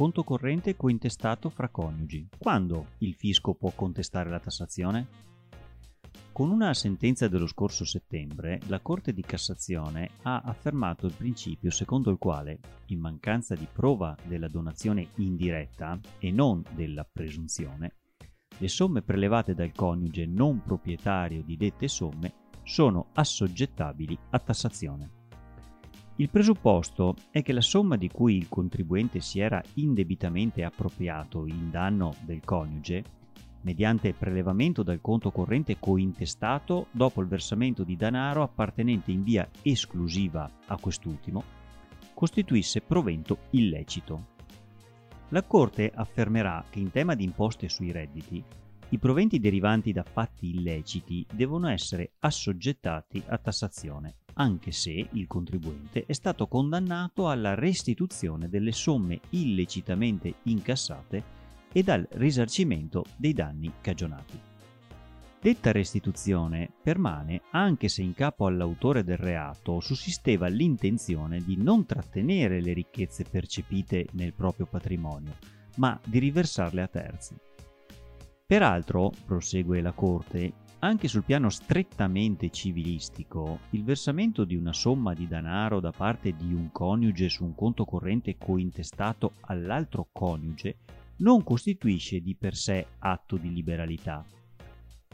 conto corrente cointestato fra coniugi. Quando il fisco può contestare la tassazione? Con una sentenza dello scorso settembre, la Corte di Cassazione ha affermato il principio secondo il quale, in mancanza di prova della donazione indiretta e non della presunzione, le somme prelevate dal coniuge non proprietario di dette somme sono assoggettabili a tassazione. Il presupposto è che la somma di cui il contribuente si era indebitamente appropriato in danno del coniuge, mediante prelevamento dal conto corrente cointestato dopo il versamento di denaro appartenente in via esclusiva a quest'ultimo, costituisse provento illecito. La Corte affermerà che in tema di imposte sui redditi i proventi derivanti da fatti illeciti devono essere assoggettati a tassazione, anche se il contribuente è stato condannato alla restituzione delle somme illecitamente incassate e dal risarcimento dei danni cagionati. Detta restituzione permane anche se in capo all'autore del reato sussisteva l'intenzione di non trattenere le ricchezze percepite nel proprio patrimonio, ma di riversarle a terzi. Peraltro, prosegue la Corte, anche sul piano strettamente civilistico, il versamento di una somma di denaro da parte di un coniuge su un conto corrente cointestato all'altro coniuge non costituisce di per sé atto di liberalità.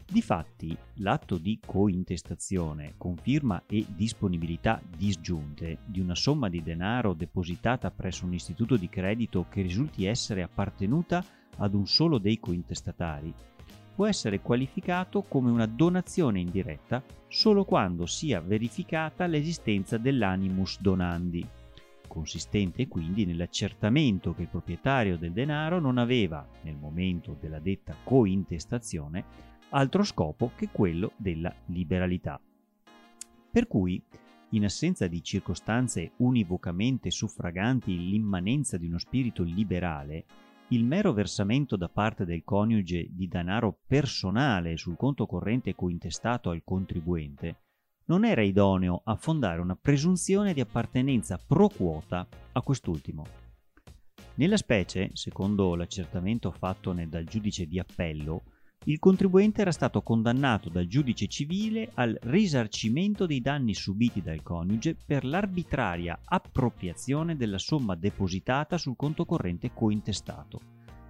Difatti, l'atto di cointestazione, conferma e disponibilità disgiunte di una somma di denaro depositata presso un istituto di credito che risulti essere appartenuta ad un solo dei cointestatari, può essere qualificato come una donazione indiretta solo quando sia verificata l'esistenza dell'animus donandi, consistente quindi nell'accertamento che il proprietario del denaro non aveva, nel momento della detta cointestazione, altro scopo che quello della liberalità. Per cui, in assenza di circostanze univocamente suffraganti l'immanenza di uno spirito liberale, il mero versamento da parte del coniuge di denaro personale sul conto corrente cointestato al contribuente non era idoneo a fondare una presunzione di appartenenza pro quota a quest'ultimo. Nella specie, secondo l'accertamento fatto dal giudice di appello, il contribuente era stato condannato dal giudice civile al risarcimento dei danni subiti dal coniuge per l'arbitraria appropriazione della somma depositata sul conto corrente cointestato,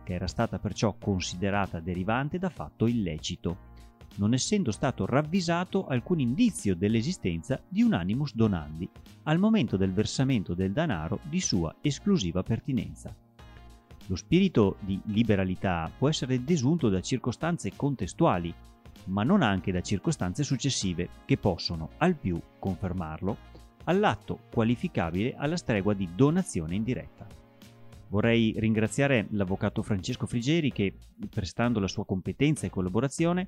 che era stata perciò considerata derivante da fatto illecito, non essendo stato ravvisato alcun indizio dell'esistenza di un animus donandi al momento del versamento del denaro di sua esclusiva pertinenza. Lo spirito di liberalità può essere desunto da circostanze contestuali, ma non anche da circostanze successive che possono, al più, confermarlo, all'atto qualificabile alla stregua di donazione indiretta. Vorrei ringraziare l'avvocato Francesco Frigeri che, prestando la sua competenza e collaborazione,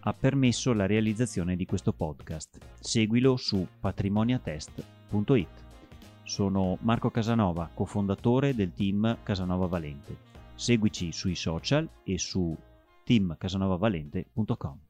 ha permesso la realizzazione di questo podcast. Seguilo su patrimoniatest.it. Sono Marco Casanova, cofondatore del team Casanova Valente. Seguici sui social e su teamcasanovavalente.com.